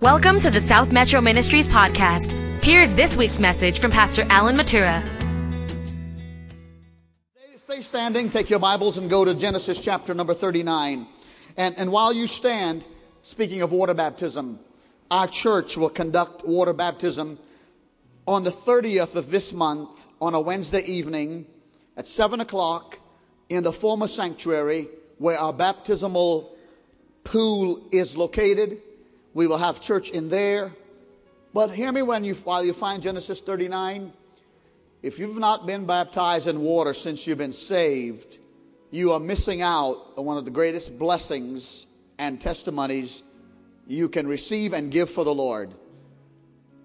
Welcome to the South Metro Ministries podcast. Here's this week's message from Pastor Alan Matura. Stay standing, take your Bibles and go to Genesis chapter number 39. And, and while you stand, speaking of water baptism, our church will conduct water baptism on the 30th of this month on a Wednesday evening at 7 o'clock in the former sanctuary where our baptismal pool is located. We will have church in there. But hear me when you, while you find Genesis 39. If you've not been baptized in water since you've been saved, you are missing out on one of the greatest blessings and testimonies you can receive and give for the Lord.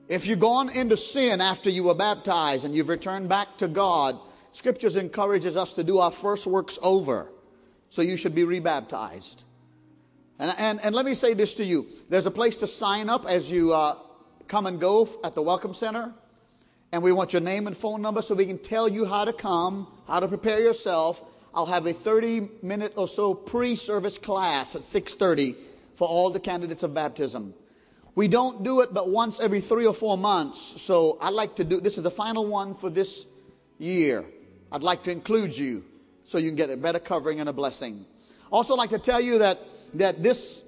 If you've gone into sin after you were baptized and you've returned back to God, Scriptures encourages us to do our first works over. So you should be rebaptized. And, and, and let me say this to you there's a place to sign up as you uh, come and go at the Welcome Center. And we want your name and phone number so we can tell you how to come, how to prepare yourself. I'll have a 30 minute or so pre-service class at 6:30 for all the candidates of baptism. We don't do it but once every 3 or 4 months. So I'd like to do this is the final one for this year. I'd like to include you so you can get a better covering and a blessing. Also like to tell you that that this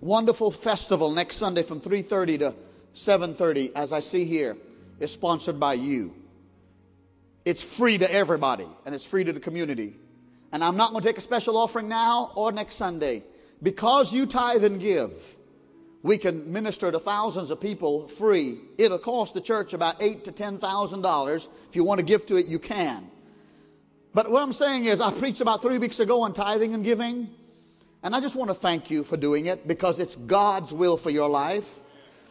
wonderful festival next Sunday from 3:30 to 7:30 as I see here is sponsored by you. It's free to everybody and it's free to the community. And I'm not going to take a special offering now or next Sunday. Because you tithe and give, we can minister to thousands of people free. It'll cost the church about eight to ten thousand dollars. If you want to give to it, you can. But what I'm saying is, I preached about three weeks ago on tithing and giving. And I just want to thank you for doing it because it's God's will for your life.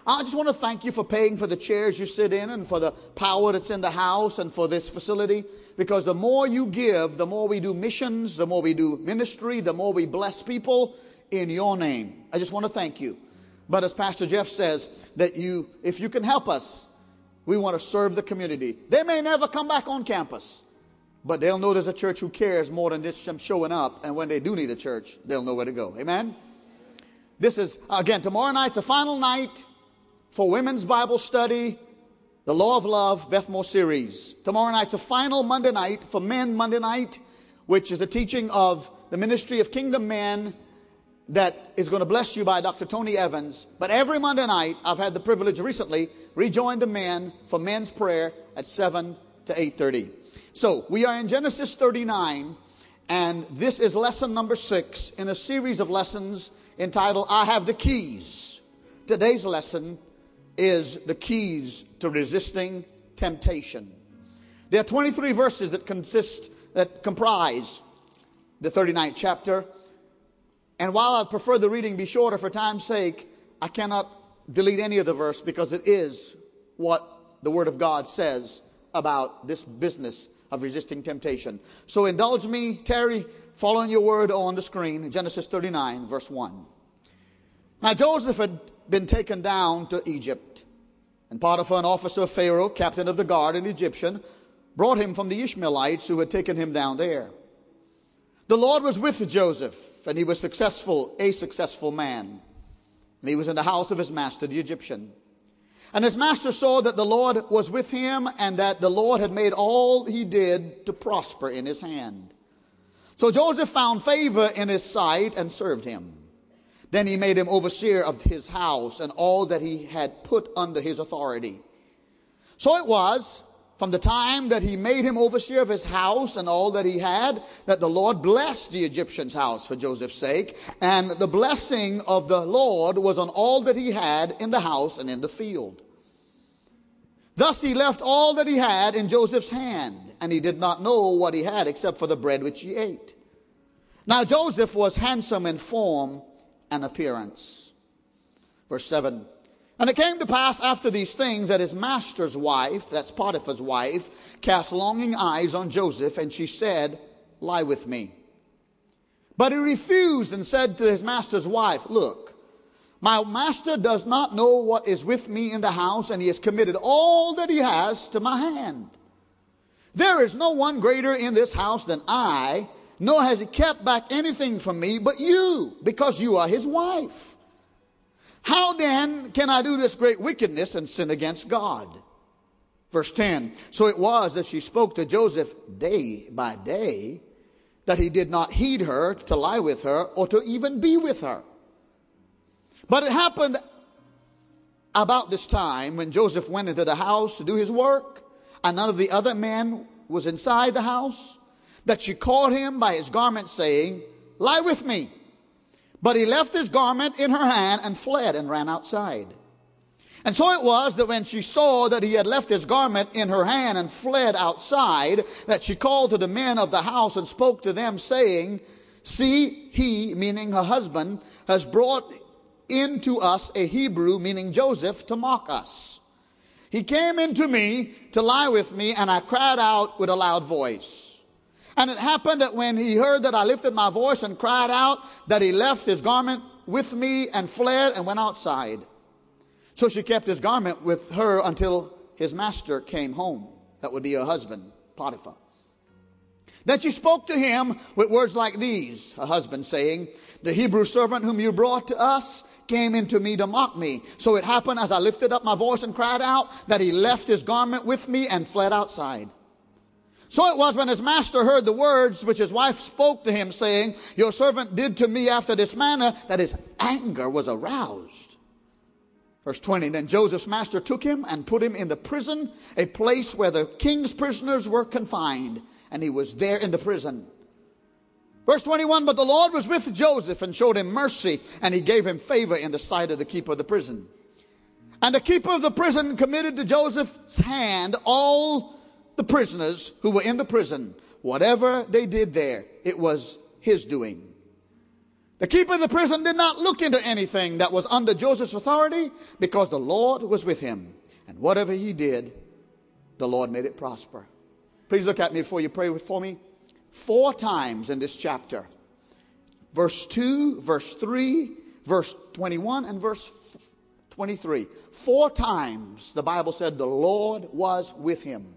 I just want to thank you for paying for the chairs you sit in and for the power that's in the house and for this facility. Because the more you give, the more we do missions, the more we do ministry, the more we bless people in your name. I just want to thank you. But as Pastor Jeff says, that you, if you can help us, we want to serve the community. They may never come back on campus. But they'll know there's a church who cares more than them showing up. And when they do need a church, they'll know where to go. Amen? This is, again, tomorrow night's the final night for women's Bible study, the Law of Love, Beth Moore series. Tomorrow night's the final Monday night for men Monday night, which is the teaching of the ministry of kingdom men that is going to bless you by Dr. Tony Evans. But every Monday night, I've had the privilege recently, rejoin the men for men's prayer at 7 to 8.30. So we are in Genesis 39, and this is lesson number six in a series of lessons entitled I Have the Keys. Today's lesson is the keys to resisting temptation. There are 23 verses that consist, that comprise the 39th chapter. And while I prefer the reading be shorter for time's sake, I cannot delete any of the verse because it is what the Word of God says about this business of resisting temptation. So indulge me, Terry, following your word on the screen, Genesis 39, verse 1. Now Joseph had been taken down to Egypt, and Potiphar, an officer of Pharaoh, captain of the guard, an Egyptian, brought him from the Ishmaelites who had taken him down there. The Lord was with Joseph, and he was successful, a successful man. And he was in the house of his master, the Egyptian. And his master saw that the Lord was with him and that the Lord had made all he did to prosper in his hand. So Joseph found favor in his sight and served him. Then he made him overseer of his house and all that he had put under his authority. So it was from the time that he made him overseer of his house and all that he had, that the Lord blessed the Egyptian's house for Joseph's sake, and the blessing of the Lord was on all that he had in the house and in the field. Thus he left all that he had in Joseph's hand, and he did not know what he had except for the bread which he ate. Now Joseph was handsome in form and appearance. Verse 7 and it came to pass after these things that his master's wife, that's Potiphar's wife, cast longing eyes on Joseph, and she said, Lie with me. But he refused and said to his master's wife, Look, my master does not know what is with me in the house, and he has committed all that he has to my hand. There is no one greater in this house than I, nor has he kept back anything from me but you, because you are his wife. How then can I do this great wickedness and sin against God? Verse 10 So it was that she spoke to Joseph day by day that he did not heed her to lie with her or to even be with her. But it happened about this time when Joseph went into the house to do his work and none of the other men was inside the house that she caught him by his garment saying, Lie with me. But he left his garment in her hand and fled and ran outside. And so it was that when she saw that he had left his garment in her hand and fled outside, that she called to the men of the house and spoke to them, saying, See, he, meaning her husband, has brought into us a Hebrew, meaning Joseph, to mock us. He came into me to lie with me, and I cried out with a loud voice. And it happened that when he heard that I lifted my voice and cried out, that he left his garment with me and fled and went outside. So she kept his garment with her until his master came home. That would be her husband, Potiphar. Then she spoke to him with words like these, her husband saying, The Hebrew servant whom you brought to us came into me to mock me. So it happened as I lifted up my voice and cried out that he left his garment with me and fled outside. So it was when his master heard the words which his wife spoke to him, saying, Your servant did to me after this manner, that his anger was aroused. Verse 20 Then Joseph's master took him and put him in the prison, a place where the king's prisoners were confined, and he was there in the prison. Verse 21 But the Lord was with Joseph and showed him mercy, and he gave him favor in the sight of the keeper of the prison. And the keeper of the prison committed to Joseph's hand all the prisoners who were in the prison, whatever they did there, it was his doing. The keeper of the prison did not look into anything that was under Joseph's authority because the Lord was with him. And whatever he did, the Lord made it prosper. Please look at me before you pray for me. Four times in this chapter verse 2, verse 3, verse 21, and verse 23. Four times the Bible said the Lord was with him.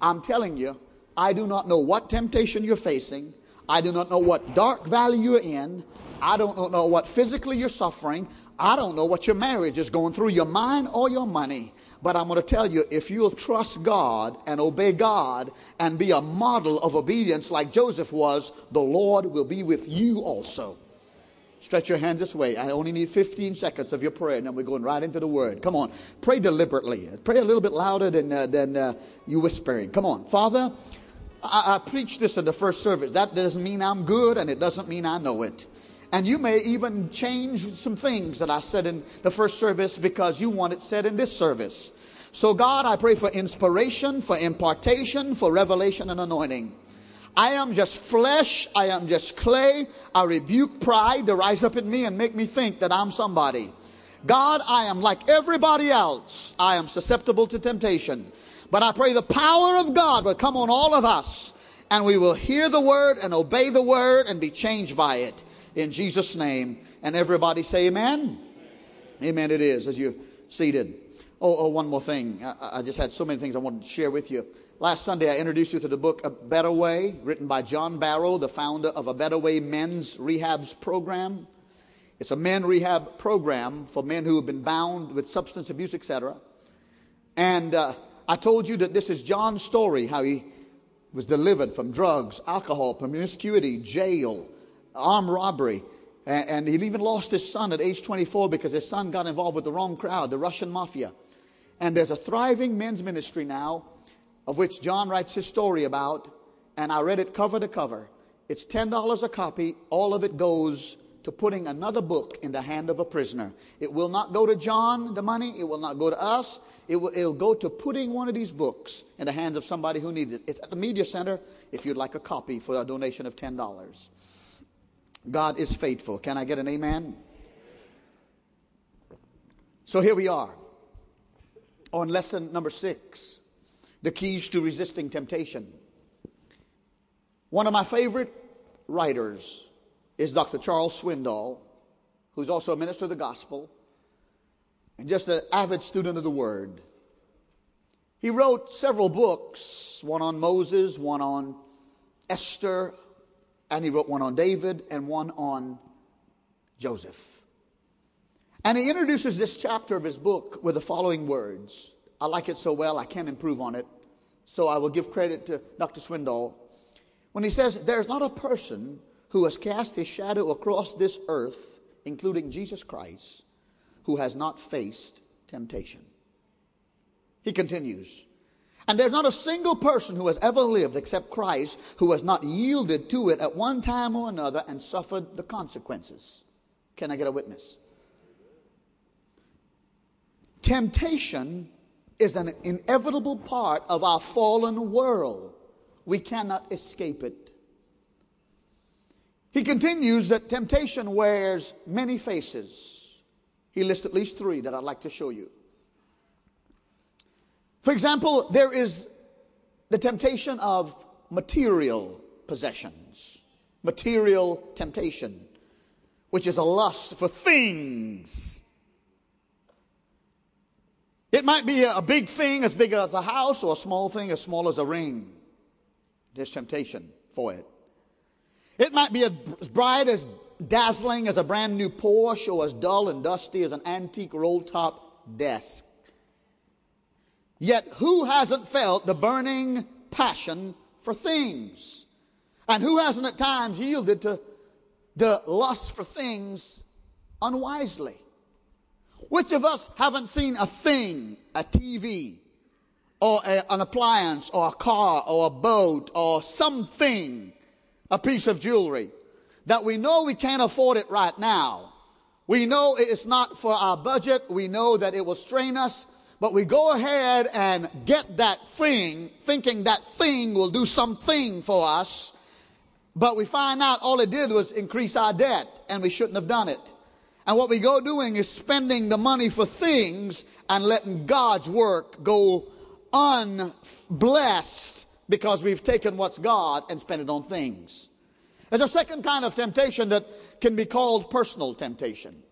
I'm telling you, I do not know what temptation you're facing. I do not know what dark valley you're in. I don't know what physically you're suffering. I don't know what your marriage is going through, your mind or your money. But I'm going to tell you if you'll trust God and obey God and be a model of obedience like Joseph was, the Lord will be with you also. Stretch your hands this way. I only need 15 seconds of your prayer, and then we're going right into the word. Come on. Pray deliberately. Pray a little bit louder than, uh, than uh, you whispering. Come on. Father, I, I preached this in the first service. That doesn't mean I'm good, and it doesn't mean I know it. And you may even change some things that I said in the first service because you want it said in this service. So, God, I pray for inspiration, for impartation, for revelation and anointing. I am just flesh. I am just clay. I rebuke pride to rise up in me and make me think that I'm somebody. God, I am like everybody else. I am susceptible to temptation. But I pray the power of God will come on all of us and we will hear the word and obey the word and be changed by it. In Jesus' name. And everybody say amen. Amen. It is as you're seated. Oh, oh one more thing. I, I just had so many things I wanted to share with you. Last Sunday, I introduced you to the book A Better Way, written by John Barrow, the founder of A Better Way Men's Rehabs Program. It's a men rehab program for men who have been bound with substance abuse, etc. And uh, I told you that this is John's story, how he was delivered from drugs, alcohol, promiscuity, jail, armed robbery. And, and he even lost his son at age 24 because his son got involved with the wrong crowd, the Russian mafia. And there's a thriving men's ministry now of which John writes his story about, and I read it cover to cover. It's $10 a copy. All of it goes to putting another book in the hand of a prisoner. It will not go to John, the money. It will not go to us. It will it'll go to putting one of these books in the hands of somebody who needs it. It's at the Media Center if you'd like a copy for a donation of $10. God is faithful. Can I get an amen? So here we are on lesson number six the keys to resisting temptation. One of my favorite writers is Dr. Charles Swindoll, who's also a minister of the gospel and just an avid student of the word. He wrote several books, one on Moses, one on Esther, and he wrote one on David and one on Joseph. And he introduces this chapter of his book with the following words. I like it so well, I can't improve on it. So I will give credit to Dr. Swindoll. When he says, There's not a person who has cast his shadow across this earth, including Jesus Christ, who has not faced temptation. He continues, and there's not a single person who has ever lived except Christ who has not yielded to it at one time or another and suffered the consequences. Can I get a witness? Temptation is an inevitable part of our fallen world. We cannot escape it. He continues that temptation wears many faces. He lists at least three that I'd like to show you. For example, there is the temptation of material possessions, material temptation, which is a lust for things. It might be a big thing as big as a house or a small thing as small as a ring. There's temptation for it. It might be as bright as dazzling as a brand new Porsche or as dull and dusty as an antique roll top desk. Yet who hasn't felt the burning passion for things? And who hasn't at times yielded to the lust for things unwisely? Which of us haven't seen a thing, a TV, or a, an appliance, or a car, or a boat, or something, a piece of jewelry, that we know we can't afford it right now? We know it's not for our budget. We know that it will strain us. But we go ahead and get that thing, thinking that thing will do something for us. But we find out all it did was increase our debt, and we shouldn't have done it. And what we go doing is spending the money for things and letting God's work go unblessed because we've taken what's God and spent it on things. There's a second kind of temptation that can be called personal temptation.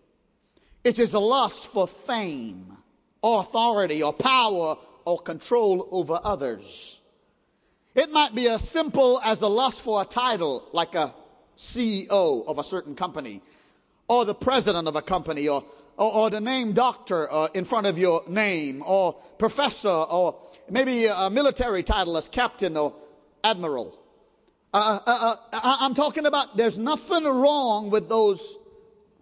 It is a lust for fame or authority or power or control over others. It might be as simple as the lust for a title, like a CEO of a certain company, or the president of a company, or, or, or the name doctor uh, in front of your name, or professor, or maybe a military title as captain or admiral. Uh, uh, uh I'm talking about there's nothing wrong with those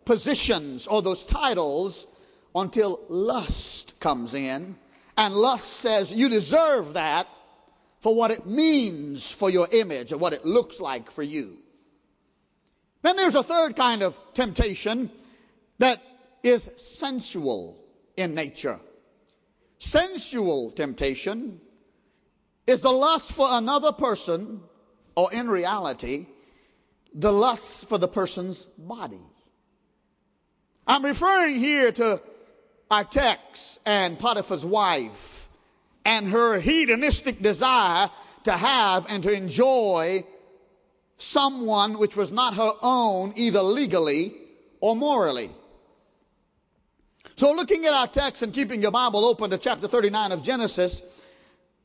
positions or those titles until lust comes in. And lust says, You deserve that for what it means for your image or what it looks like for you. Then there's a third kind of temptation that is sensual in nature. Sensual temptation is the lust for another person, or in reality, the lust for the person's body. I'm referring here to our text and Potiphar's wife and her hedonistic desire to have and to enjoy someone which was not her own, either legally or morally. So, looking at our text and keeping your Bible open to chapter 39 of Genesis,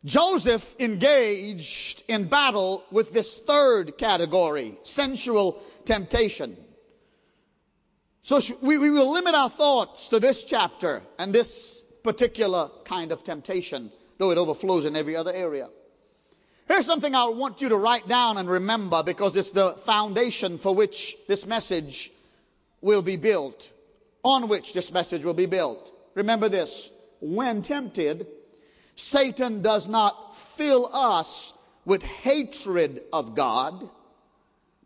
Joseph engaged in battle with this third category sensual temptation. So we, we will limit our thoughts to this chapter and this particular kind of temptation, though it overflows in every other area. Here's something I want you to write down and remember because it's the foundation for which this message will be built, on which this message will be built. Remember this when tempted, Satan does not fill us with hatred of God,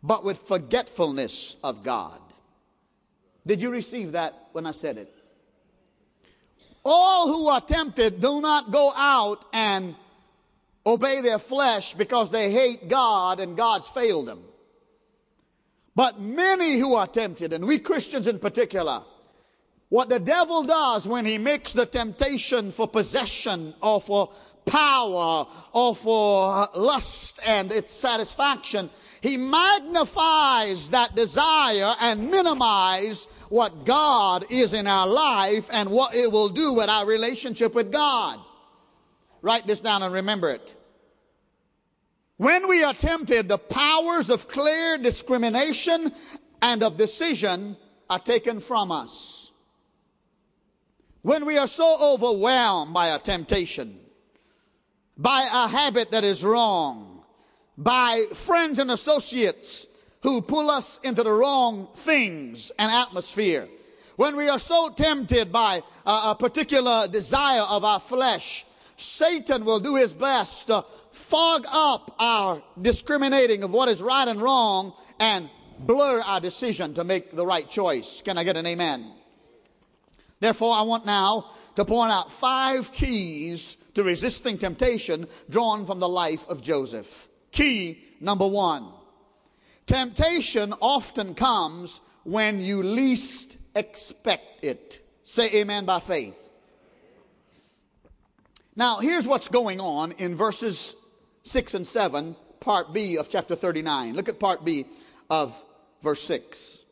but with forgetfulness of God. Did you receive that when I said it? All who are tempted do not go out and obey their flesh because they hate God and God's failed them. But many who are tempted, and we Christians in particular, what the devil does when he makes the temptation for possession or for power or for lust and its satisfaction, he magnifies that desire and minimize what God is in our life and what it will do with our relationship with God. Write this down and remember it. When we are tempted, the powers of clear discrimination and of decision are taken from us. when we are so overwhelmed by a temptation, by a habit that is wrong, by friends and associates who pull us into the wrong things and atmosphere, when we are so tempted by a, particular desire of our flesh, Satan will do his best to fog up our discriminating of what is right and wrong and blur our decision to make the right choice. Can I get an amen? Therefore, I want now to point out five keys to resisting temptation drawn from the life of Joseph. Key number one. Temptation often comes when you least expect it. Say amen by faith. Now, here's what's going on in verses 6 and 7, part B of chapter 39. Look at part B of verse 6.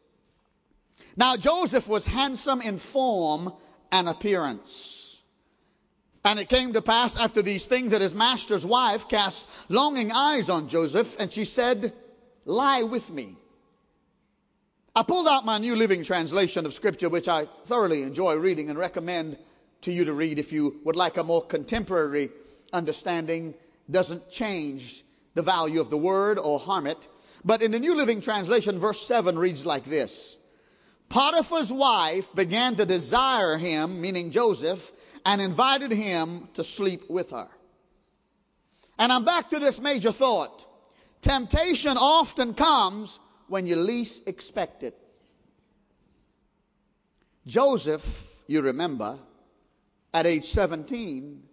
Now Joseph was handsome in form and appearance. And it came to pass after these things that his master's wife cast longing eyes on Joseph, and she said, Lie with me. I pulled out my New Living Translation of Scripture, which I thoroughly enjoy reading and recommend to you to read if you would like a more contemporary understanding. Doesn't change the value of the word or harm it. But in the New Living Translation, verse 7 reads like this Potiphar's wife began to desire him, meaning Joseph, and invited him to sleep with her. And I'm back to this major thought. Temptation often comes when you least expect it. Joseph, you remember, at age 17,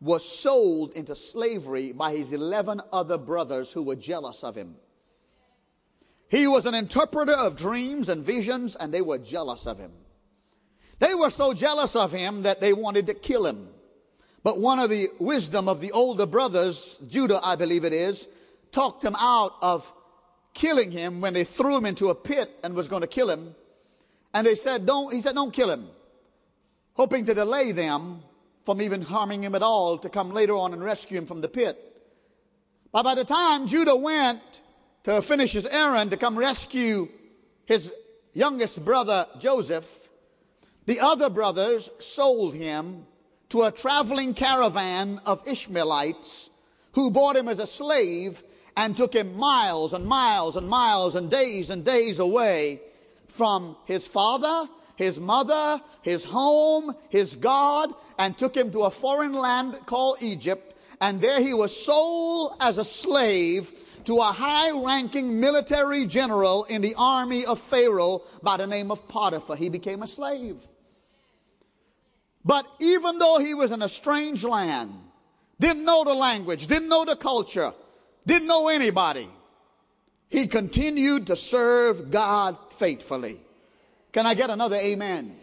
was sold into slavery by his 11 other brothers who were jealous of him. He was an interpreter of dreams and visions, and they were jealous of him. They were so jealous of him that they wanted to kill him. But one of the wisdom of the older brothers, Judah, I believe it is, talked him out of killing him when they threw him into a pit and was going to kill him. And they said, don't, he said, don't kill him, hoping to delay them from even harming him at all to come later on and rescue him from the pit. But by the time Judah went to finish his errand to come rescue his youngest brother Joseph, the other brothers sold him to a traveling caravan of Ishmaelites who bought him as a slave and took him miles and miles and miles and days and days away from his father, his mother, his home, his God, and took him to a foreign land called Egypt. And there he was sold as a slave to a high ranking military general in the army of Pharaoh by the name of Potiphar. He became a slave. But even though he was in a strange land, didn't know the language, didn't know the culture, didn't know anybody, he continued to serve God faithfully. Can I get another amen?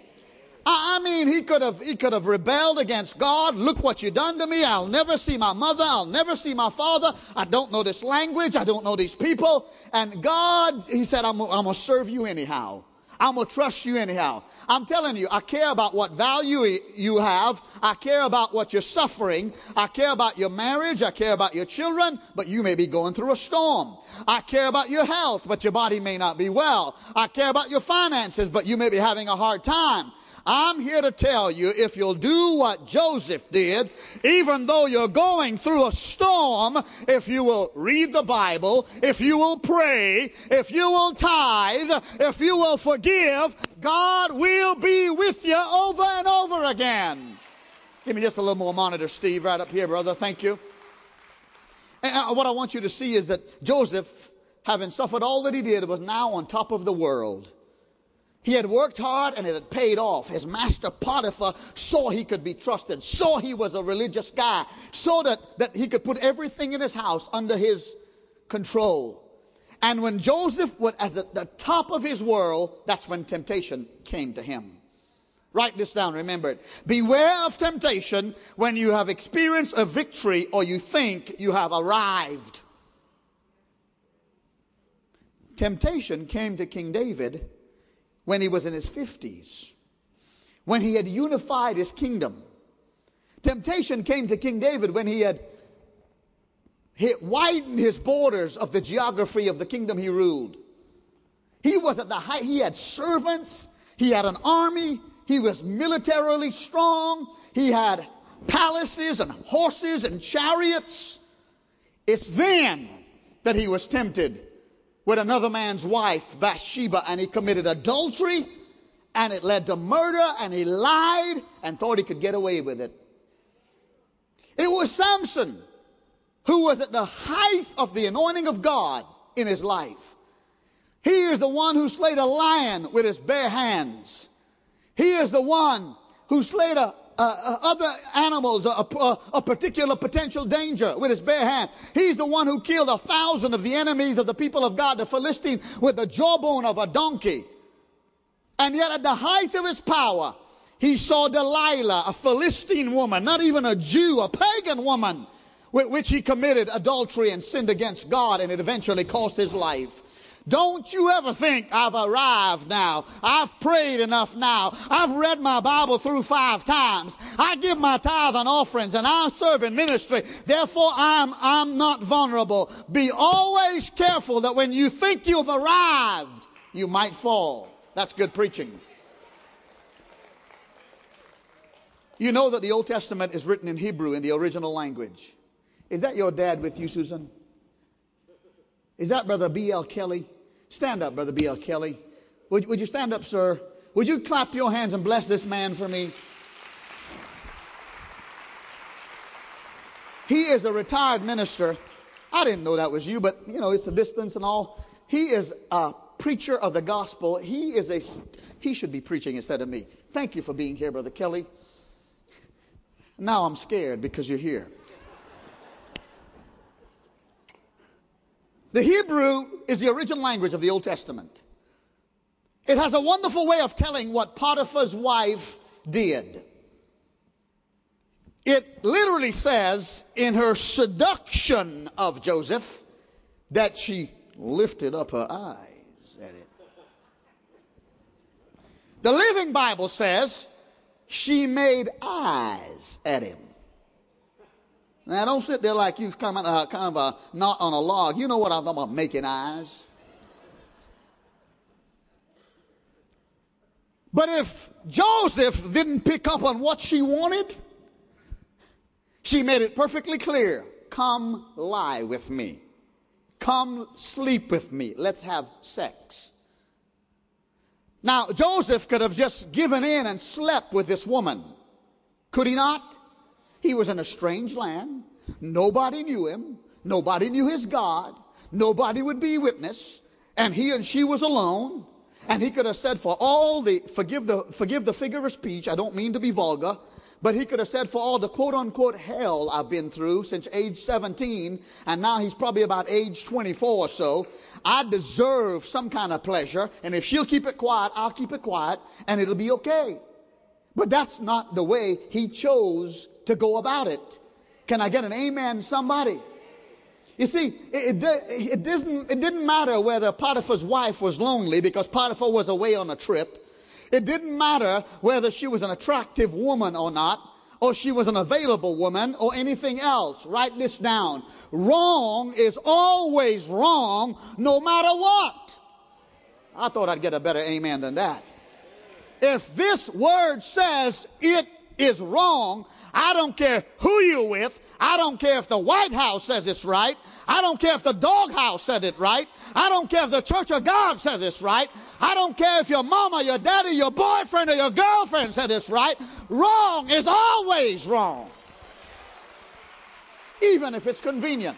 I mean, he could have, he could have rebelled against God. Look what you done to me. I'll never see my mother. I'll never see my father. I don't know this language. I don't know these people. And God, he said, I'm, I'm to serve you anyhow. I'm going to trust you anyhow. I'm telling you, I care about what value you have. I care about what you're suffering. I care about your marriage. I care about your children, but you may be going through a storm. I care about your health, but your body may not be well. I care about your finances, but you may be having a hard time. I'm here to tell you if you'll do what Joseph did, even though you're going through a storm, if you will read the Bible, if you will pray, if you will tithe, if you will forgive, God will be with you over and over again. Give me just a little more monitor, Steve, right up here, brother. Thank you. And uh, what I want you to see is that Joseph, having suffered all that he did, was now on top of the world. He had worked hard and it had paid off. His master Potiphar saw he could be trusted, saw he was a religious guy, saw that, that he could put everything in his house under his control. And when Joseph was at the, the top of his world, that's when temptation came to him. Write this down, remember it. Beware of temptation when you have experienced a victory or you think you have arrived. Temptation came to King David when he was in his 50s, when he had unified his kingdom. Temptation came to King David when he had he widened his borders of the geography of the kingdom he ruled. He was at the height, he had servants, he had an army, He was militarily strong. He had palaces and horses and chariots. It's then that he was tempted with another man's wife, Bathsheba, and he committed adultery and it led to murder and he lied and thought he could get away with it. It was Samson who was at the height of the anointing of God in his life. He is the one who slayed a lion with his bare hands. He is the one who slayed a, uh, other animals, a, a, a, particular potential danger with his bare hand. He's the one who killed a thousand of the enemies of the people of God, the Philistine, with the jawbone of a donkey. And yet, at the height of his power, he saw Delilah, a Philistine woman, not even a Jew, a pagan woman, with which he committed adultery and sinned against God, and it eventually cost his life. Don't you ever think I've arrived now. I've prayed enough now. I've read my Bible through five times. I give my tithe and offerings and I serve in ministry. Therefore, I'm, I'm not vulnerable. Be always careful that when you think you've arrived, you might fall. That's good preaching. You know that the Old Testament is written in Hebrew in the original language. Is that your dad with you, Susan? Is that Brother B.L. Kelly? Stand up, Brother B.L. Kelly. Would, would you stand up, sir? Would you clap your hands and bless this man for me? He is a retired minister. I didn't know that was you, but you know, it's the distance and all. He is a preacher of the gospel. He is a he should be preaching instead of me. Thank you for being here, Brother Kelly. Now I'm scared because you're here. The Hebrew is the original language of the Old Testament. It has a wonderful way of telling what Potiphar's wife did. It literally says in her seduction of Joseph that she lifted up her eyes at it. The Living Bible says she made eyes at him. Now, don't sit there like you of, uh, kind of a knot on a log. You know what I'm talking about, making eyes. But if Joseph didn't pick up on what she wanted, she made it perfectly clear come lie with me, come sleep with me, let's have sex. Now, Joseph could have just given in and slept with this woman, could he not? He was in a strange land. Nobody knew him. Nobody knew his God. Nobody would be witness. And he and she was alone. And he could have said for all the, forgive the, forgive the figure of speech. I don't mean to be vulgar. But he could have said, for all the quote unquote hell I've been through since age 17, and now he's probably about age 24 or so, I deserve some kind of pleasure, and if she'll keep it quiet, I'll keep it quiet, and it'll be okay. But that's not the way he chose to go about it. Can I get an amen, somebody? You see, it, it, it, doesn't, it didn't matter whether Potiphar's wife was lonely because Potiphar was away on a trip. It didn't matter whether she was an attractive woman or not, or she was an available woman, or anything else. Write this down. Wrong is always wrong, no matter what. I thought I'd get a better amen than that. If this word says it is wrong, I don't care who you're with. I don't care if the White House says it's right. I don't care if the doghouse said it right. I don't care if the Church of God says it's right. I don't care if your mama, your daddy, your boyfriend, or your girlfriend said it's right. Wrong is always wrong. Even if it's convenient.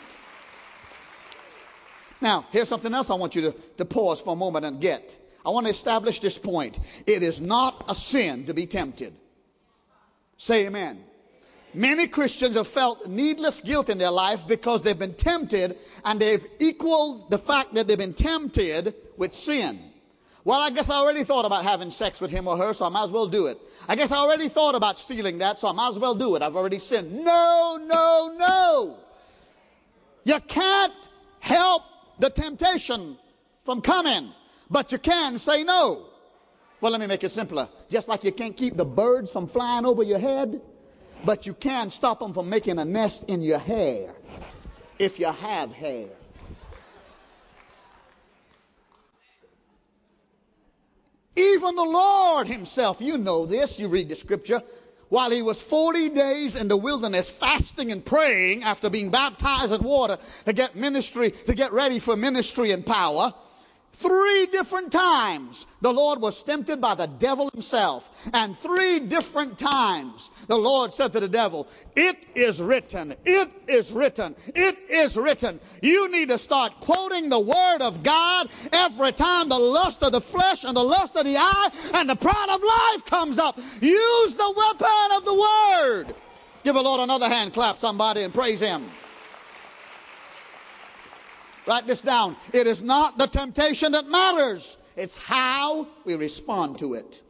Now, here's something else I want you to, to pause for a moment and get. I want to establish this point. It is not a sin to be tempted. Say amen. Many Christians have felt needless guilt in their life because they've been tempted and they've equaled the fact that they've been tempted with sin. Well, I guess I already thought about having sex with him or her, so I might as well do it. I guess I already thought about stealing that, so I might as well do it. I've already sinned. No, no, no. You can't help the temptation from coming, but you can say no. Well, let me make it simpler. Just like you can't keep the birds from flying over your head, but you can stop them from making a nest in your hair if you have hair. Even the Lord himself, you know this, you read the scripture, while he was 40 days in the wilderness fasting and praying after being baptized in water to get ministry, to get ready for ministry and power, Three different times the Lord was tempted by the devil himself. And three different times the Lord said to the devil, It is written, it is written, it is written. You need to start quoting the word of God every time the lust of the flesh and the lust of the eye and the pride of life comes up. Use the weapon of the word. Give the Lord another hand clap, somebody, and praise Him. Write this down. It is not the temptation that matters. It's how we respond to it.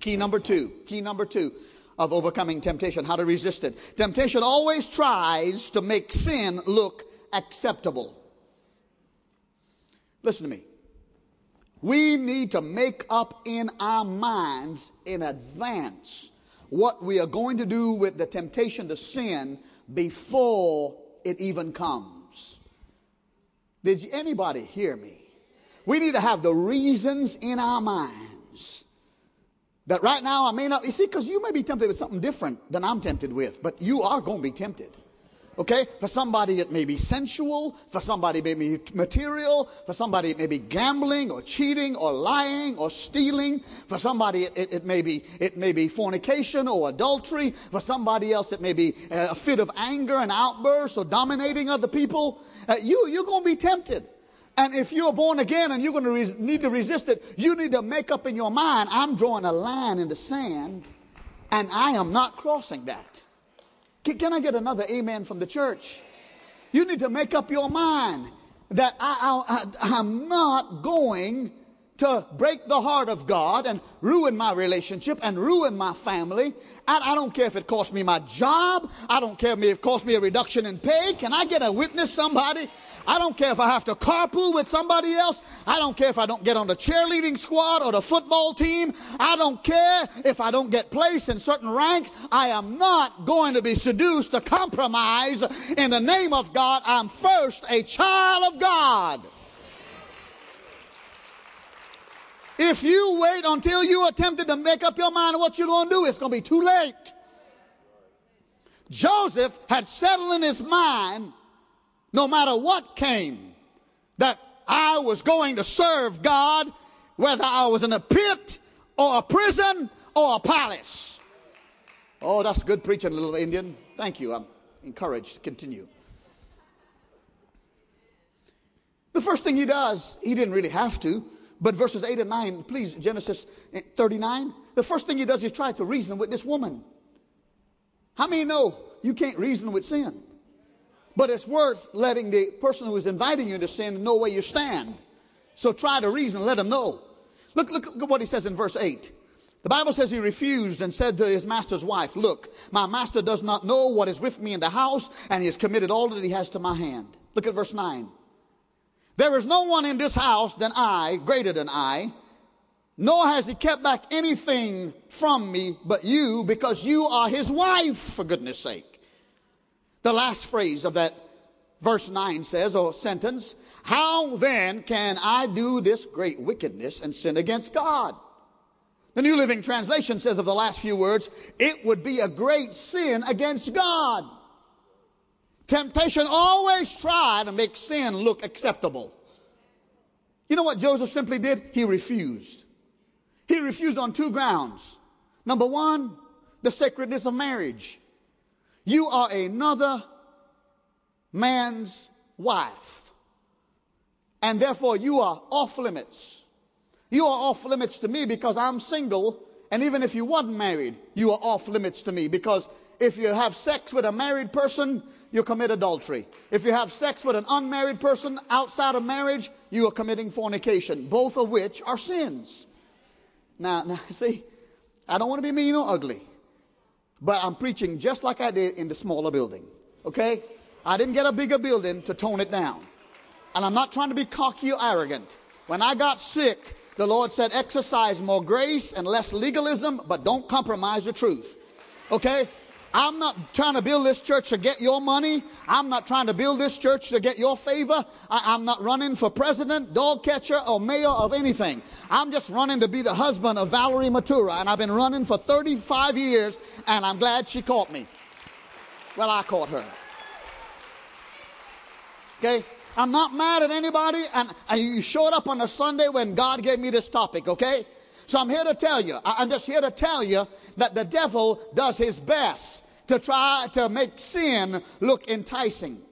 Key number two. Key number two of overcoming temptation. How to resist it. Temptation always tries to make sin look acceptable. Listen to me. We need to make up in our minds in advance what we are going to do with the temptation to sin before it even comes. Did anybody hear me? We need to have the reasons in our minds that right now I may not, you see, because you may be tempted with something different than I'm tempted with, but you are going to be tempted. Okay? For somebody it may be sensual, for somebody it may be material, for somebody it may be gambling or cheating or lying or stealing, for somebody it, it, it may be it may be fornication or adultery, for somebody else it may be a fit of anger and outburst or dominating other people. Uh, you you're going to be tempted. And if you're born again and you're going to res- need to resist it, you need to make up in your mind, I'm drawing a line in the sand and I am not crossing that. Can, I get another amen from the church? You need to make up your mind that I, I'm not going to break the heart of God and ruin my relationship and ruin my family. I, I, don't care if it costs me my job. I don't care if it costs me a reduction in pay. Can I get a witness, somebody? I don't care if I have to carpool with somebody else. I don't care if I don't get on the cheerleading squad or the football team. I don't care if I don't get placed in certain rank. I am not going to be seduced to compromise in the name of God. I'm first a child of God. If you wait until you attempted to make up your mind what you're going to do, it's going to be too late. Joseph had settled in his mind no matter what came, that I was going to serve God, whether I was in a pit or a prison or a palace. Oh, that's good preaching, little Indian. Thank you. I'm encouraged to continue. The first thing he does, he didn't really have to, but verses 8 and 9, please, Genesis 39, the first thing he does is try to reason with this woman. How many know you can't reason with sin? But it's worth letting the person who is inviting you to sin know where you stand. So try to reason, let him know. Look, look, look at what he says in verse 8. The Bible says he refused and said to his master's wife, Look, my master does not know what is with me in the house, and he has committed all that he has to my hand. Look at verse 9. There is no one in this house than I, greater than I, nor has he kept back anything from me but you, because you are his wife, for goodness sake. The last phrase of that verse 9 says, or sentence, How then can I do this great wickedness and sin against God? The New Living Translation says of the last few words, it would be a great sin against God. Temptation always try to make sin look acceptable. You know what Joseph simply did? He refused. He refused on two grounds. Number one, the sacredness of marriage. You are another man's wife. And therefore, you are off limits. You are off limits to me because I'm single. And even if you wasn't married, you are off limits to me because if you have sex with a married person, you commit adultery. If you have sex with an unmarried person outside of marriage, you are committing fornication, both of which are sins. Now, now see, I don't want to be mean or ugly. But I'm preaching just like I did in the smaller building. Okay? I didn't get a bigger building to tone it down. And I'm not trying to be cocky or arrogant. When I got sick, the Lord said, exercise more grace and less legalism, but don't compromise the truth. Okay? I'm not trying to build this church to get your money. I'm not trying to build this church to get your favor. I, am not running for president, dog catcher, or mayor of anything. I'm just running to be the husband of Valerie Matura. And I've been running for 35 years, and I'm glad she caught me. Well, I caught her. Okay? I'm not mad at anybody, and, and you showed up on a Sunday when God gave me this topic, okay? So I'm here to tell you, I'm just here to tell you that the devil does his best to try to make sin look enticing.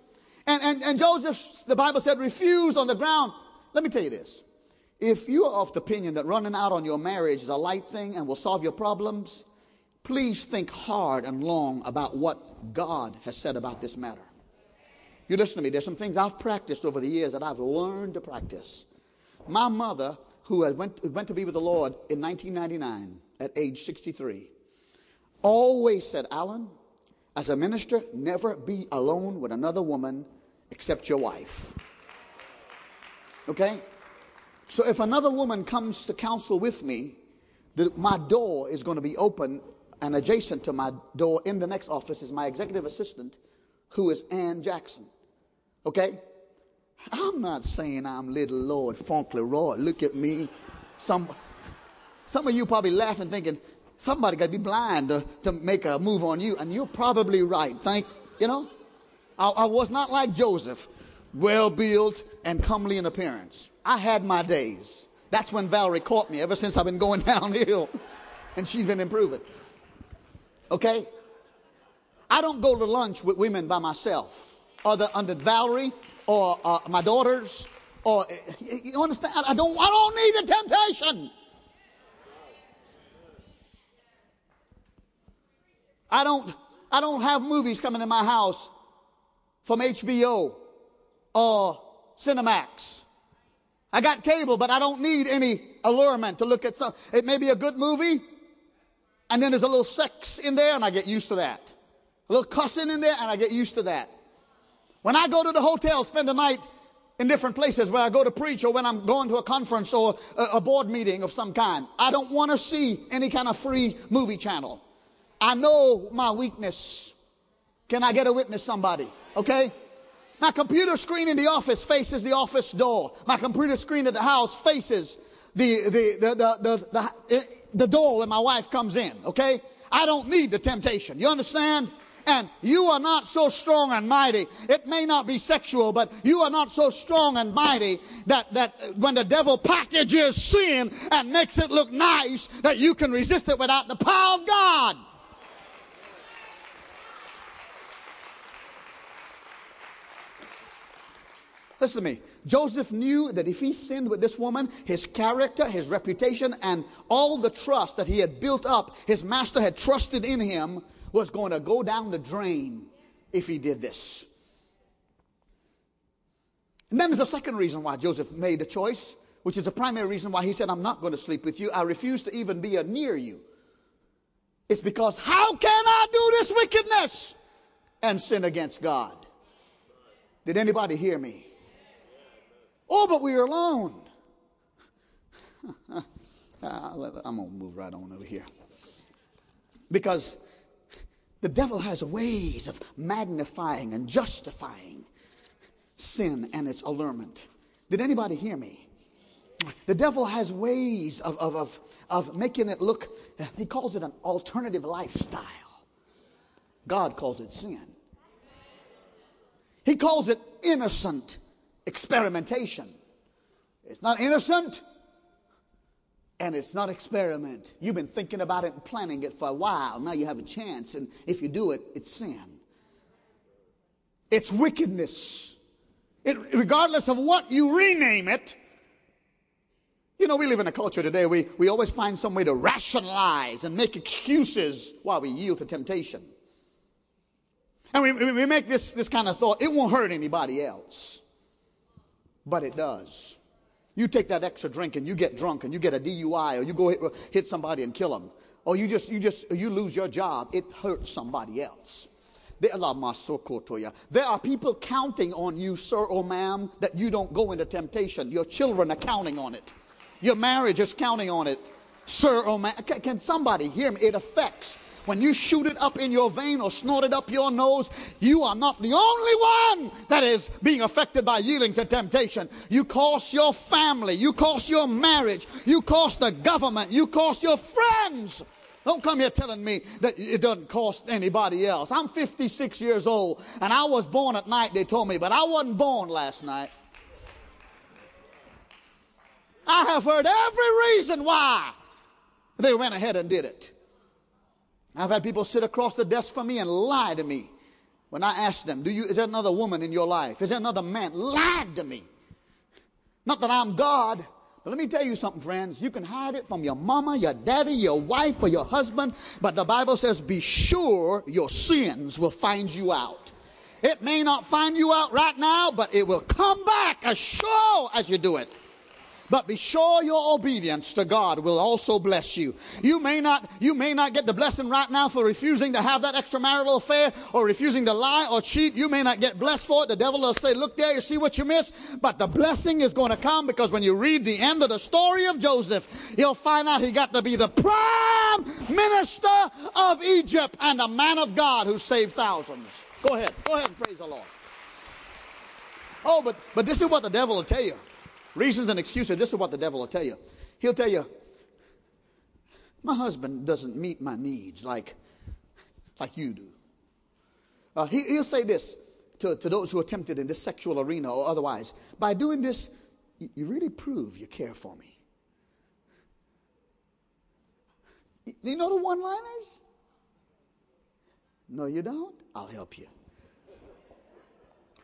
And, and, and Joseph, the Bible said, refused on the ground. Let me tell you this. If you are of the opinion that running out on your marriage is a light thing and will solve your problems, please think hard and long about what God has said about this matter. You listen to me, there's some things I've practiced over the years that I've learned to practice. My mother, who went, went to be with the Lord in 1999 at age 63, always said, Alan, as a minister, never be alone with another woman except your wife. Okay? So if another woman comes to counsel with me, the, my door is going to be open, and adjacent to my door in the next office is my executive assistant, who is Ann Jackson. Okay? I'm not saying I'm little Lord Fauntleroy. Look at me. Some, some of you probably laughing, thinking, somebody got to be blind to, to make a move on you. And you're probably right. Thank, you know, I, I was not like Joseph, well built and comely in appearance. I had my days. That's when Valerie caught me ever since I've been going downhill. And she's been improving. Okay? I don't go to lunch with women by myself, other under Valerie or uh, my daughters. Or you understand? I don't. I don't need the temptation. I don't, I don't have movies coming in my house from HBO or Cinemax. I got cable, but I don't need any allurement to look at some. It may be a good movie, and then there's a little sex in there, and I get used to that. A little cussing in there, and I get used to that. When I go to the hotel, spend the night in different places where I go to preach or when I'm going to a conference or a board meeting of some kind, I don't want to see any kind of free movie channel. I know my weakness. Can I get a witness, somebody? Okay? My computer screen in the office faces the office door. My computer screen at the house faces the, the, the, the, the, the, eh, door when my wife comes in. Okay? I don't need the temptation. You understand? and you are not so strong and mighty. It may not be sexual, but you are not so strong and mighty that, that when the devil packages sin and makes it look nice, that you can resist it without the power of God. Listen to me. Joseph knew that if he sinned with this woman, his character, his reputation, and all the trust that he had built up, his master had trusted in him, was going to go down the drain if he did this. And then there's a second reason why Joseph made the choice, which is the primary reason why he said, I'm not going to sleep with you. I refuse to even be near you. It's because how can I do this wickedness and sin against God? Did anybody hear me? Oh, but we are alone. Ah, I'm going to move right on over here. Because the devil has ways of magnifying and justifying sin and its allurement. Did anybody hear me? The devil has ways of, of, of, of making it look, he calls it an alternative lifestyle. God calls it sin. He calls it innocent experimentation. It's not innocent and it's not experiment. You've been thinking about it and planning it for a while. Now you have a chance, and if you do it, it's sin. It's wickedness. It, regardless of what you rename it, you know, we live in a culture today, we, we always find some way to rationalize and make excuses while we yield to temptation. And we, we make this, this kind of thought, it won't hurt anybody else but it does. You take that extra drink and you get drunk and you get a DUI or you go hit, hit somebody and kill them. Or you just, you just, you lose your job. It hurts somebody else. There are people counting on you, sir or ma'am, that you don't go into temptation. Your children are counting on it. Your marriage is counting on it. Sir or man, can, can somebody hear me? It affects. When you shoot it up in your vein or snort it up your nose, you are not the only one that is being affected by yielding to temptation. You cost your family, you cost your marriage, you cost the government, you cost your friends. Don't come here telling me that it doesn't cost anybody else. I'm 56 years old and I was born at night, they told me, but I wasn't born last night. I have heard every reason why they went ahead and did it. I've had people sit across the desk from me and lie to me when I ask them, "Do you? Is there another woman in your life? Is there another man?" Lied to me. Not that I'm God, but let me tell you something, friends. You can hide it from your mama, your daddy, your wife, or your husband, but the Bible says, "Be sure your sins will find you out." It may not find you out right now, but it will come back as sure as you do it. But be sure your obedience to God will also bless you. You may not, you may not get the blessing right now for refusing to have that extramarital affair or refusing to lie or cheat. You may not get blessed for it. The devil will say, look there, you see what you missed. But the blessing is going to come because when you read the end of the story of Joseph, you'll find out he got to be the prime minister of Egypt and a man of God who saved thousands. Go ahead. Go ahead and praise the Lord. Oh, but, but this is what the devil will tell you. Reasons and excuses. This is what the devil will tell you. He'll tell you, my husband doesn't meet my needs like, like you do. Uh, he, will say this to, to those who are tempted in this sexual arena or otherwise. By doing this, you, you really prove you care for me. You know the one liners? No, you don't? I'll help you.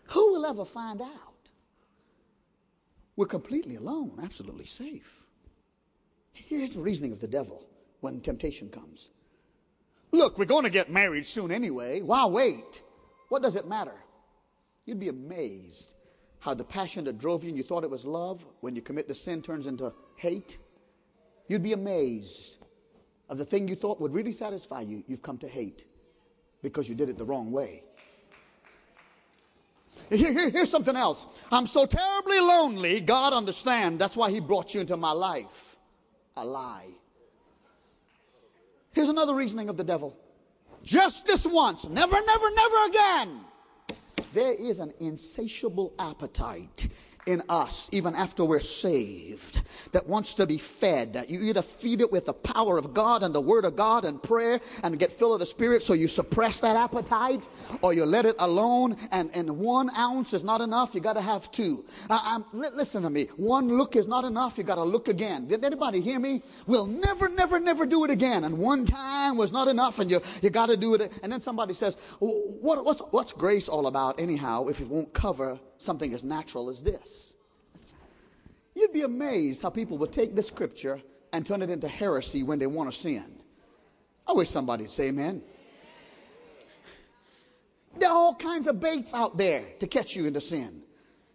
Who will ever find out? We're completely alone, absolutely safe. Here's the reasoning of the devil when temptation comes. Look, we're going to get married soon anyway. Why wait? What does it matter? You'd be amazed how the passion that drove you and you thought it was love, when you commit the sin, turns into hate. You'd be amazed of the thing you thought would really satisfy you, you've come to hate because you did it the wrong way. Here, here, here's something else. I'm so terribly lonely. God understand. That's why he brought you into my life. A lie. Here's another reasoning of the devil. Just this once. Never, never, never again. There is an insatiable appetite in us, even after we're saved, that wants to be fed. You either feed it with the power of God and the Word of God and prayer and get filled of the Spirit so you suppress that appetite, or you let it alone and, and one ounce is not enough, you got to have two. I, listen to me. One look is not enough, you got to look again. Did anybody hear me? We'll never, never, never do it again. And one time was not enough and you, you got to do it. And then somebody says, what, what's, what's grace all about anyhow if it won't cover something as natural as this. You'd be amazed how people would take this scripture and turn it into heresy when they want to sin. I wish somebody would say amen. There are all kinds of baits out there to catch you into sin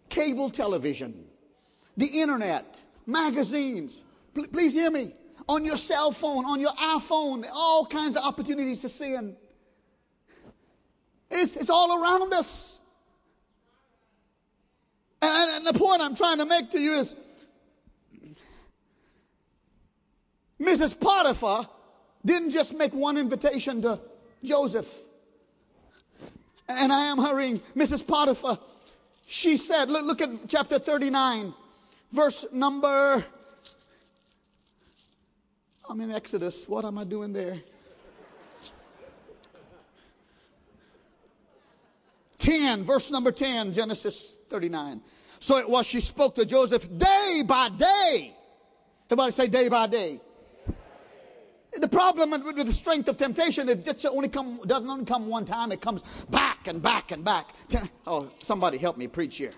cable television, the internet, magazines. please hear me. On your cell phone, on your iPhone, all kinds of opportunities to sin. It's, it's all around us. And, and the point I'm trying to make to you is Mrs. Potiphar didn't just make one invitation to Joseph. And I am hurrying. Mrs. Potiphar, she said, look, look at chapter 39, verse number, I'm in Exodus. What am I doing there? 10, verse number 10, Genesis 39. So it was she spoke to Joseph day by day. Everybody say day by day. The problem with the strength of temptation, it just only come, doesn't only come one time, it comes back and back and back. Oh, somebody help me preach here.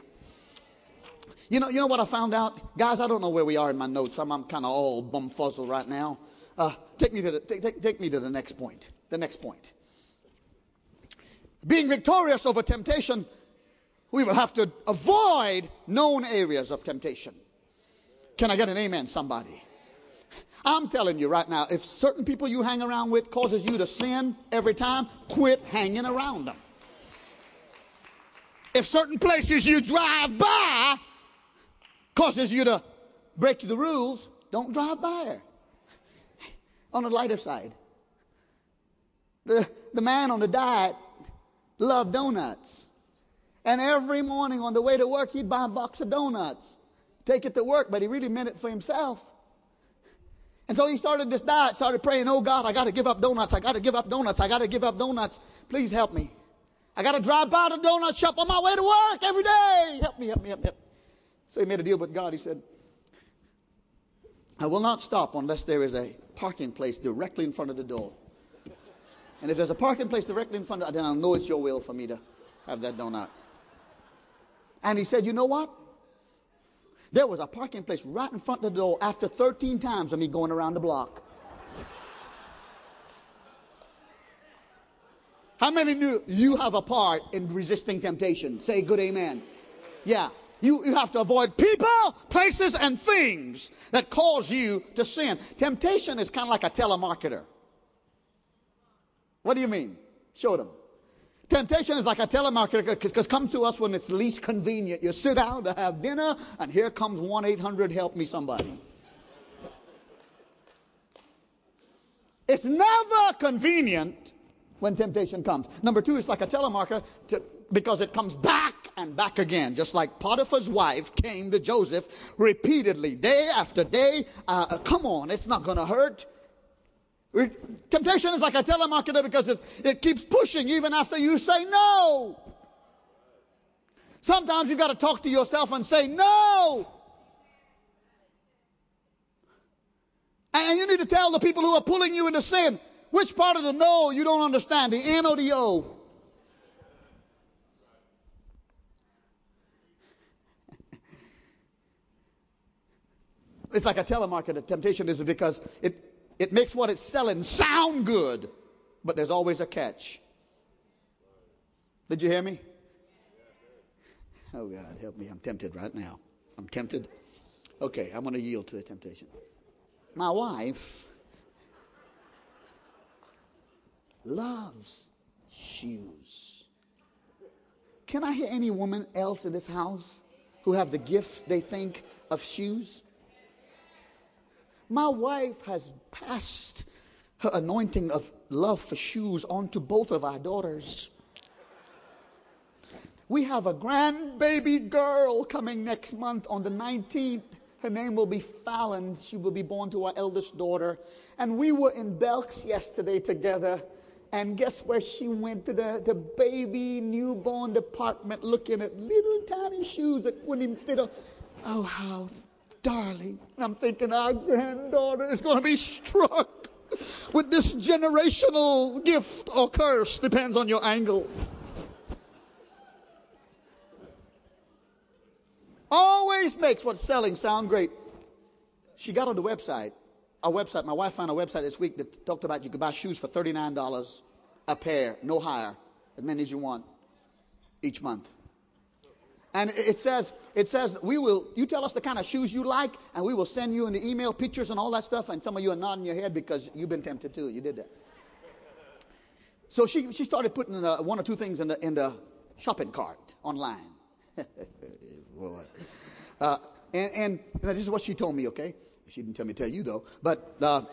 You know, you know what I found out? Guys, I don't know where we are in my notes. I'm, I'm kind of all bumfuzzled right now. Uh, take, me to the, take, take me to the next point. The next point. Being victorious over temptation, we will have to avoid known areas of temptation. Can I get an amen, somebody? I'm telling you right now, if certain people you hang around with causes you to sin every time, quit hanging around them. If certain places you drive by causes you to break the rules, don't drive by there. on the lighter side. The, the man on the diet loved donuts. And every morning on the way to work, he'd buy a box of donuts, take it to work, but he really meant it for himself. And so he started this diet, started praying, Oh God, I got to give up donuts. I got to give up donuts. I got to give up donuts. Please help me. I got to drive by the donut shop on my way to work every day. Help me, help me, help me. Help. So he made a deal with God. He said, I will not stop unless there is a parking place directly in front of the door. And if there's a parking place directly in front of it, then I'll know it's your will for me to have that donut. And he said, You know what? There was a parking place right in front of the door after 13 times of me going around the block. How many knew you have a part in resisting temptation? Say good amen. Yeah. You, you have to avoid people, places, and things that cause you to sin. Temptation is kind of like a telemarketer. What do you mean? Show them. Temptation is like a telemarketer because come to us when it's least convenient. You sit down to have dinner, and here comes 1 800 help me somebody. It's never convenient when temptation comes. Number two, it's like a telemarketer to, because it comes back and back again, just like Potiphar's wife came to Joseph repeatedly, day after day. Uh come on, it's not going to hurt. Temptation is like a telemarketer because it, it keeps pushing even after you say no. Sometimes you've got to talk to yourself and say no. And you need to tell the people who are pulling you into sin which part of the no you don't understand, the N or the O. It's like a telemarketer. Temptation is because it, it makes what it's selling sound good, but there's always a catch. Did you hear me? Oh, God, help me. I'm tempted right now. I'm tempted. Okay, I'm going to yield to the temptation. My wife loves shoes. Can I hear any woman else in this house who have the gift they think of shoes? My wife has passed her anointing of love for shoes on to both of our daughters. We have a grandbaby girl coming next month on the 19th. Her name will be Fallon. She will be born to our eldest daughter. And we were in Belks yesterday together. And guess where she went to the, the baby newborn department looking at little tiny shoes that wouldn't even fit her. Oh, how darling. And I'm thinking our granddaughter is going to be struck with this generational gift or curse, depends on your angle. Always makes what's selling sound great. She got on the website, a website, my wife found a website this week that talked about you could buy shoes for $39 a pair, no higher, as many as you want each month. And it says, it says, we will, you tell us the kind of shoes you like, and we will send you in the email pictures and all that stuff. And some of you are nodding your head because you've been tempted too. You did that. So she, she started putting uh, one or two things in the, in the shopping cart online. uh, and, and, this is what she told me, okay? She didn't tell me to tell you though. But uh,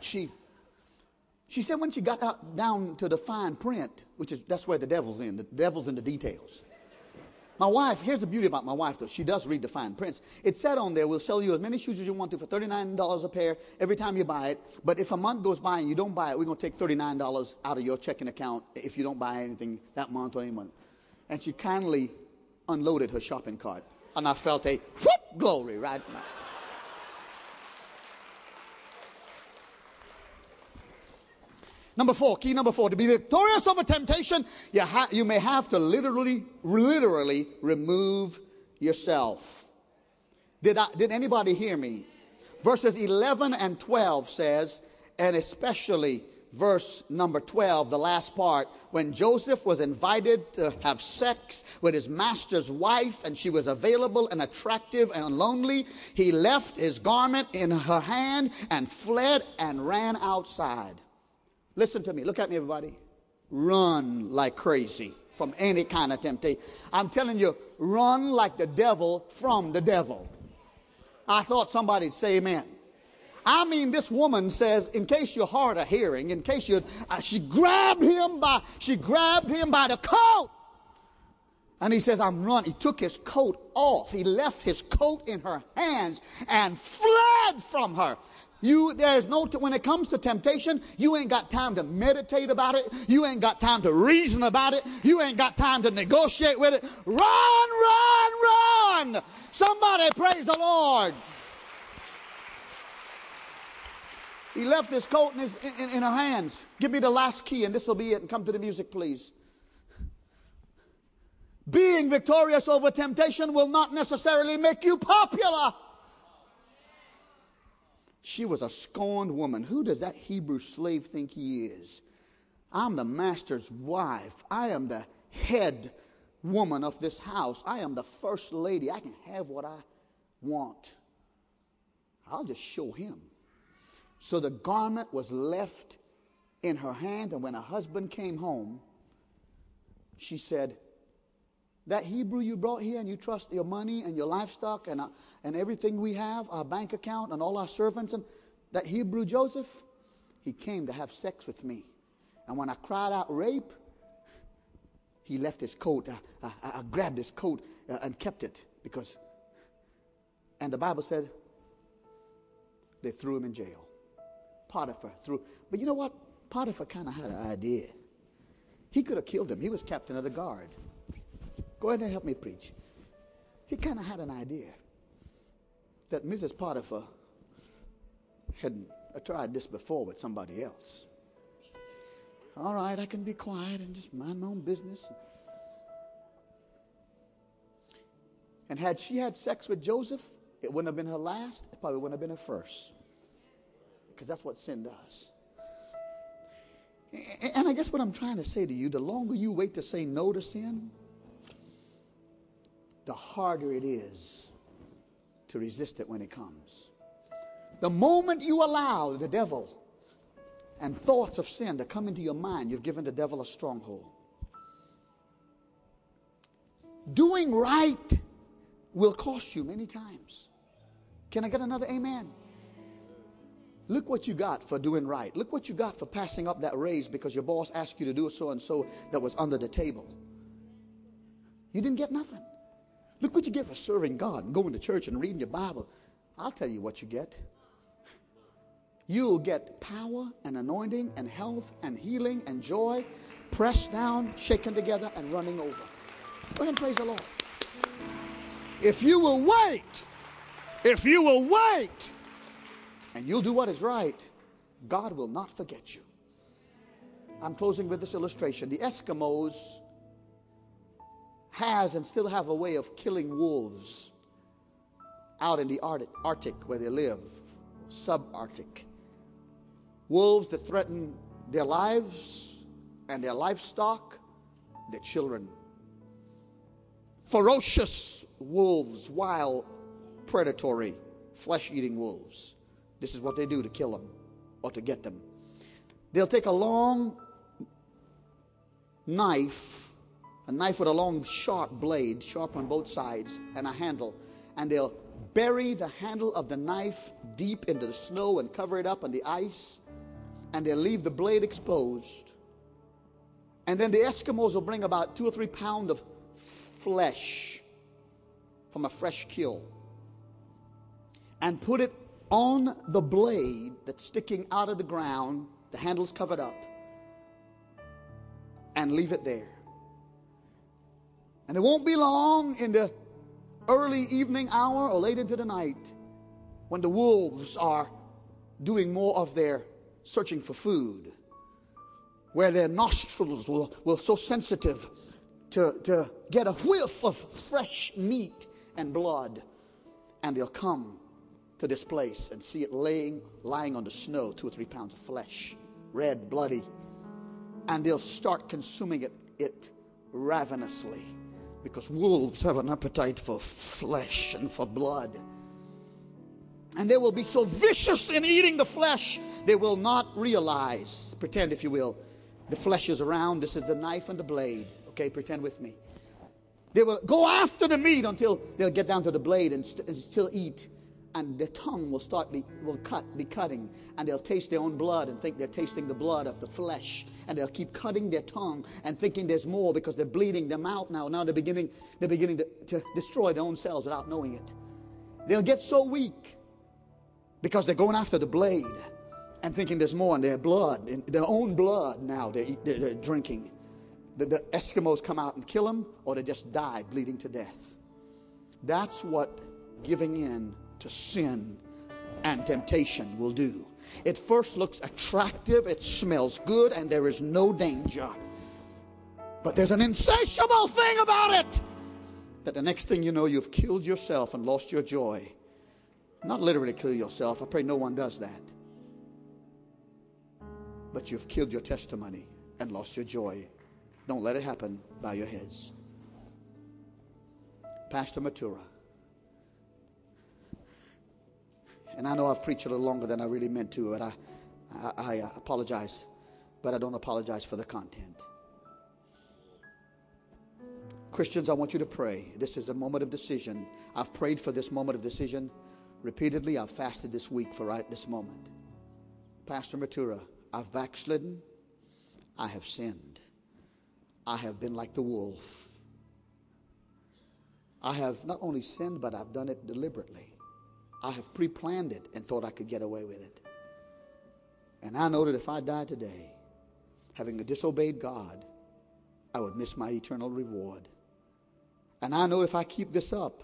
she, she said when she got out, down to the fine print, which is that's where the devil's in, the devil's in the details. My wife, here's the beauty about my wife though. She does read the fine prints. It said on there, we'll sell you as many shoes as you want to for $39 a pair every time you buy it. But if a month goes by and you don't buy it, we're going to take $39 out of your checking account if you don't buy anything that month or any month. And she kindly unloaded her shopping cart. And I felt a whoop glory right. Number four, key number four, to be victorious over temptation, you, ha- you may have to literally, literally remove yourself. Did, I, did anybody hear me? Verses 11 and 12 says, and especially verse number 12, the last part, when Joseph was invited to have sex with his master's wife and she was available and attractive and lonely, he left his garment in her hand and fled and ran outside. Listen to me. Look at me, everybody. Run like crazy from any kind of temptation. I'm telling you, run like the devil from the devil. I thought somebody'd say amen. I mean, this woman says, in case you're hard of hearing, in case you, uh, she grabbed him by, she grabbed him by the coat. And he says, I'm running. He took his coat off. He left his coat in her hands and fled from her. You, there's no, when it comes to temptation, you ain't got time to meditate about it. You ain't got time to reason about it. You ain't got time to negotiate with it. Run, run, run. Somebody praise the Lord. He left his coat in, his, in, in her hands. Give me the last key and this will be it. And come to the music, please. Being victorious over temptation will not necessarily make you popular. She was a scorned woman. Who does that Hebrew slave think he is? I'm the master's wife. I am the head woman of this house. I am the first lady. I can have what I want. I'll just show him. So the garment was left in her hand, and when her husband came home, she said, that Hebrew you brought here and you trust your money and your livestock and, uh, and everything we have, our bank account and all our servants, and that Hebrew Joseph, he came to have sex with me. And when I cried out rape, he left his coat. I, I, I grabbed his coat uh, and kept it because, and the Bible said they threw him in jail. Potiphar threw, but you know what? Potiphar kind of had an idea. He could have killed him. He was captain of the guard. Go ahead and help me preach. He kind of had an idea that Mrs. Potiphar had tried this before with somebody else. All right, I can be quiet and just mind my own business. And had she had sex with Joseph, it wouldn't have been her last, it probably wouldn't have been her first. Because that's what sin does. And I guess what I'm trying to say to you the longer you wait to say no to sin, the harder it is to resist it when it comes. The moment you allow the devil and thoughts of sin to come into your mind, you've given the devil a stronghold. Doing right will cost you many times. Can I get another amen? Look what you got for doing right. Look what you got for passing up that raise because your boss asked you to do so and so that was under the table. You didn't get nothing. Look what you get for serving God and going to church and reading your Bible. I'll tell you what you get. You'll get power and anointing and health and healing and joy, pressed down, shaken together, and running over. Go ahead and praise the Lord. If you will wait, if you will wait, and you'll do what is right, God will not forget you. I'm closing with this illustration. The Eskimos has and still have a way of killing wolves out in the Arctic, Arctic where they live, subarctic. Wolves that threaten their lives and their livestock, their children. Ferocious wolves, wild, predatory, flesh eating wolves. This is what they do to kill them or to get them. They'll take a long knife a knife with a long, sharp blade, sharp on both sides, and a handle. And they'll bury the handle of the knife deep into the snow and cover it up on the ice, and they'll leave the blade exposed. And then the Eskimos will bring about two or three pounds of flesh from a fresh kill and put it on the blade that's sticking out of the ground, the handle's covered up, and leave it there. And it won't be long in the early evening hour or late into the night when the wolves are doing more of their searching for food, where their nostrils will, will so sensitive to, to get a whiff of fresh meat and blood, and they'll come to this place and see it laying, lying on the snow, two or three pounds of flesh, red, bloody, and they'll start consuming it, it ravenously because wolves have an appetite for flesh and for blood. And they will be so vicious in eating the flesh, they will not realize, pretend if you will, the flesh is around. This is the knife and the blade. Okay, pretend with me. They will go after the meat until they'll get down to the blade and, st- and still eat. And their tongue will start be, will cut be cutting and they'll taste their own blood and think they're tasting the blood of the flesh. And they'll keep cutting their tongue and thinking there's more because they're bleeding their mouth now. Now they're beginning they're beginning to, to destroy their own cells without knowing it. They'll get so weak because they're going after the blade and thinking there's more in their blood in their own blood now they're, they're, they're drinking. The, the eskimos come out and kill them or they just die bleeding to death. That's what giving in to sin and temptation will do. It first looks attractive, it smells good, and there is no danger. But there's an insatiable thing about it that the next thing you know, you've killed yourself and lost your joy. Not literally kill yourself, I pray no one does that. But you've killed your testimony and lost your joy. Don't let it happen by your heads. Pastor Matura. And I know I've preached a little longer than I really meant to, but I, I, I apologize. But I don't apologize for the content. Christians, I want you to pray. This is a moment of decision. I've prayed for this moment of decision repeatedly. I've fasted this week for right this moment. Pastor Matura, I've backslidden. I have sinned. I have been like the wolf. I have not only sinned, but I've done it deliberately. I have pre planned it and thought I could get away with it. And I know that if I die today, having disobeyed God, I would miss my eternal reward. And I know if I keep this up,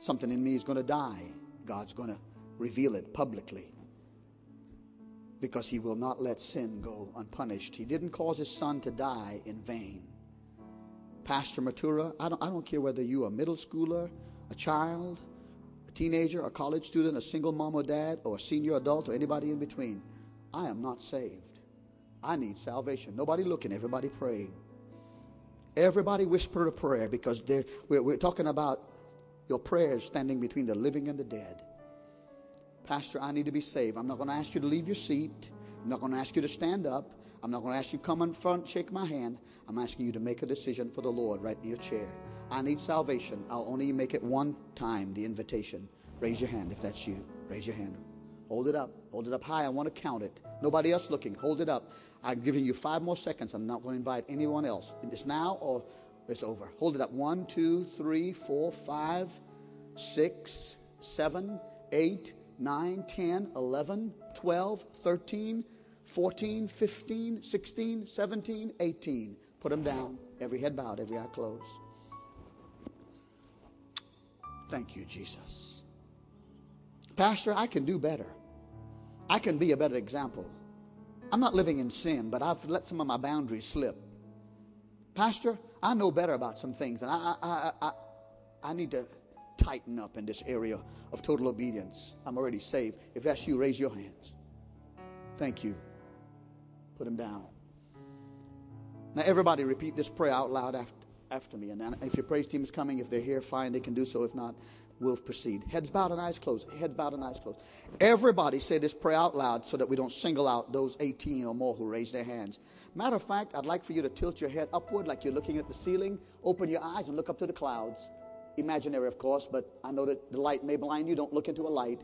something in me is going to die. God's going to reveal it publicly because he will not let sin go unpunished. He didn't cause his son to die in vain. Pastor Matura, I don't, I don't care whether you're a middle schooler, a child, teenager, a college student, a single mom or dad, or a senior adult, or anybody in between, I am not saved. I need salvation. Nobody looking, everybody praying. Everybody whisper a prayer because we're, we're talking about your prayers standing between the living and the dead. Pastor, I need to be saved. I'm not going to ask you to leave your seat. I'm not going to ask you to stand up. I'm not going to ask you to come in front, shake my hand. I'm asking you to make a decision for the Lord right in your chair. I need salvation. I'll only make it one time, the invitation. Raise your hand if that's you. Raise your hand. Hold it up. Hold it up high. I want to count it. Nobody else looking. Hold it up. I'm giving you five more seconds. I'm not going to invite anyone else. It's now or it's over. Hold it up. One, two, three, four, five, six, seven, eight, nine, ten, eleven, twelve, thirteen, fourteen, fifteen, sixteen, seventeen, eighteen. Put them down. Every head bowed, every eye closed. Thank you, Jesus. Pastor, I can do better. I can be a better example. I'm not living in sin, but I've let some of my boundaries slip. Pastor, I know better about some things, and I, I, I, I need to tighten up in this area of total obedience. I'm already saved. If that's you, raise your hands. Thank you. Put them down. Now, everybody repeat this prayer out loud after, after me. And if your praise team is coming, if they're here, fine, they can do so. If not, we'll proceed. Heads bowed and eyes closed. Heads bowed and eyes closed. Everybody say this prayer out loud so that we don't single out those 18 or more who raise their hands. Matter of fact, I'd like for you to tilt your head upward like you're looking at the ceiling. Open your eyes and look up to the clouds. Imaginary, of course, but I know that the light may blind you. Don't look into a light.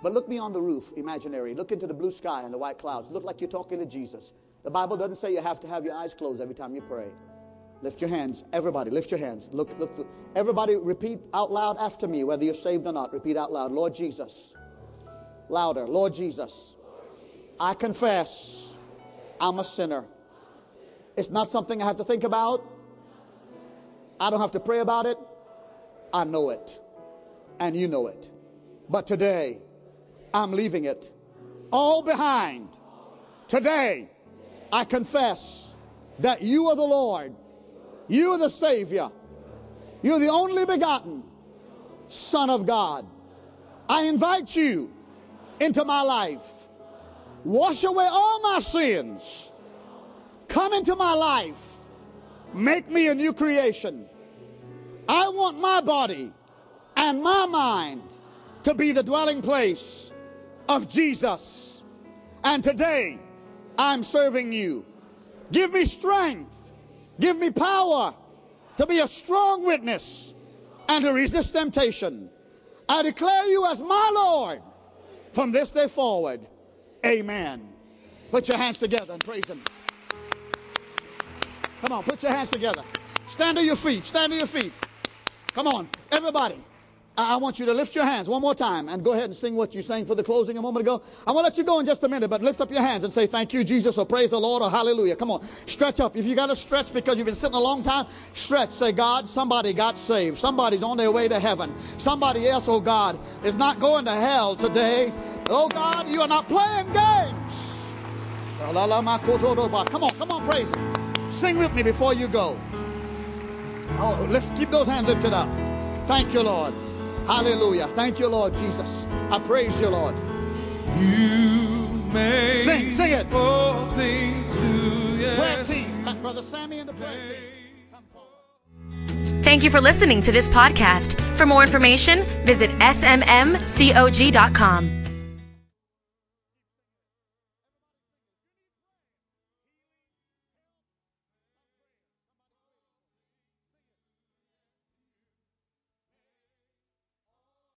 But look beyond the roof, imaginary. Look into the blue sky and the white clouds. Look like you're talking to Jesus. The Bible doesn't say you have to have your eyes closed every time you pray. Lift your hands. Everybody, lift your hands. Look, look. Everybody, repeat out loud after me, whether you're saved or not. Repeat out loud. Lord Jesus. Louder. Lord Jesus. I confess I'm a sinner. It's not something I have to think about. I don't have to pray about it. I know it. And you know it. But today, I'm leaving it all behind. Today, I confess that you are the Lord you are the Savior. You're the only begotten Son of God. I invite you into my life. Wash away all my sins. Come into my life. Make me a new creation. I want my body and my mind to be the dwelling place of Jesus. And today, I'm serving you. Give me strength Give me power to be a strong witness and to resist temptation. I declare you as my Lord from this day forward. Amen. Put your hands together and praise Him. Come on, put your hands together. Stand to your feet. Stand to your feet. Come on, everybody. I want you to lift your hands one more time and go ahead and sing what you sang for the closing a moment ago. I want to let you go in just a minute, but lift up your hands and say, Thank you, Jesus, or praise the Lord, or hallelujah. Come on, stretch up. If you got to stretch because you've been sitting a long time, stretch. Say, God, somebody got saved. Somebody's on their way to heaven. Somebody else, oh God, is not going to hell today. Oh God, you are not playing games. Come on, come on, praise Him. Sing with me before you go. Oh, lift, keep those hands lifted up. Thank you, Lord. Hallelujah. Thank you, Lord Jesus. I praise you, Lord. You make Sing, sing it. all things new. Prayer team. Brother Sammy and the prayer team. Thank you for listening to this podcast. For more information, visit smmcog.com.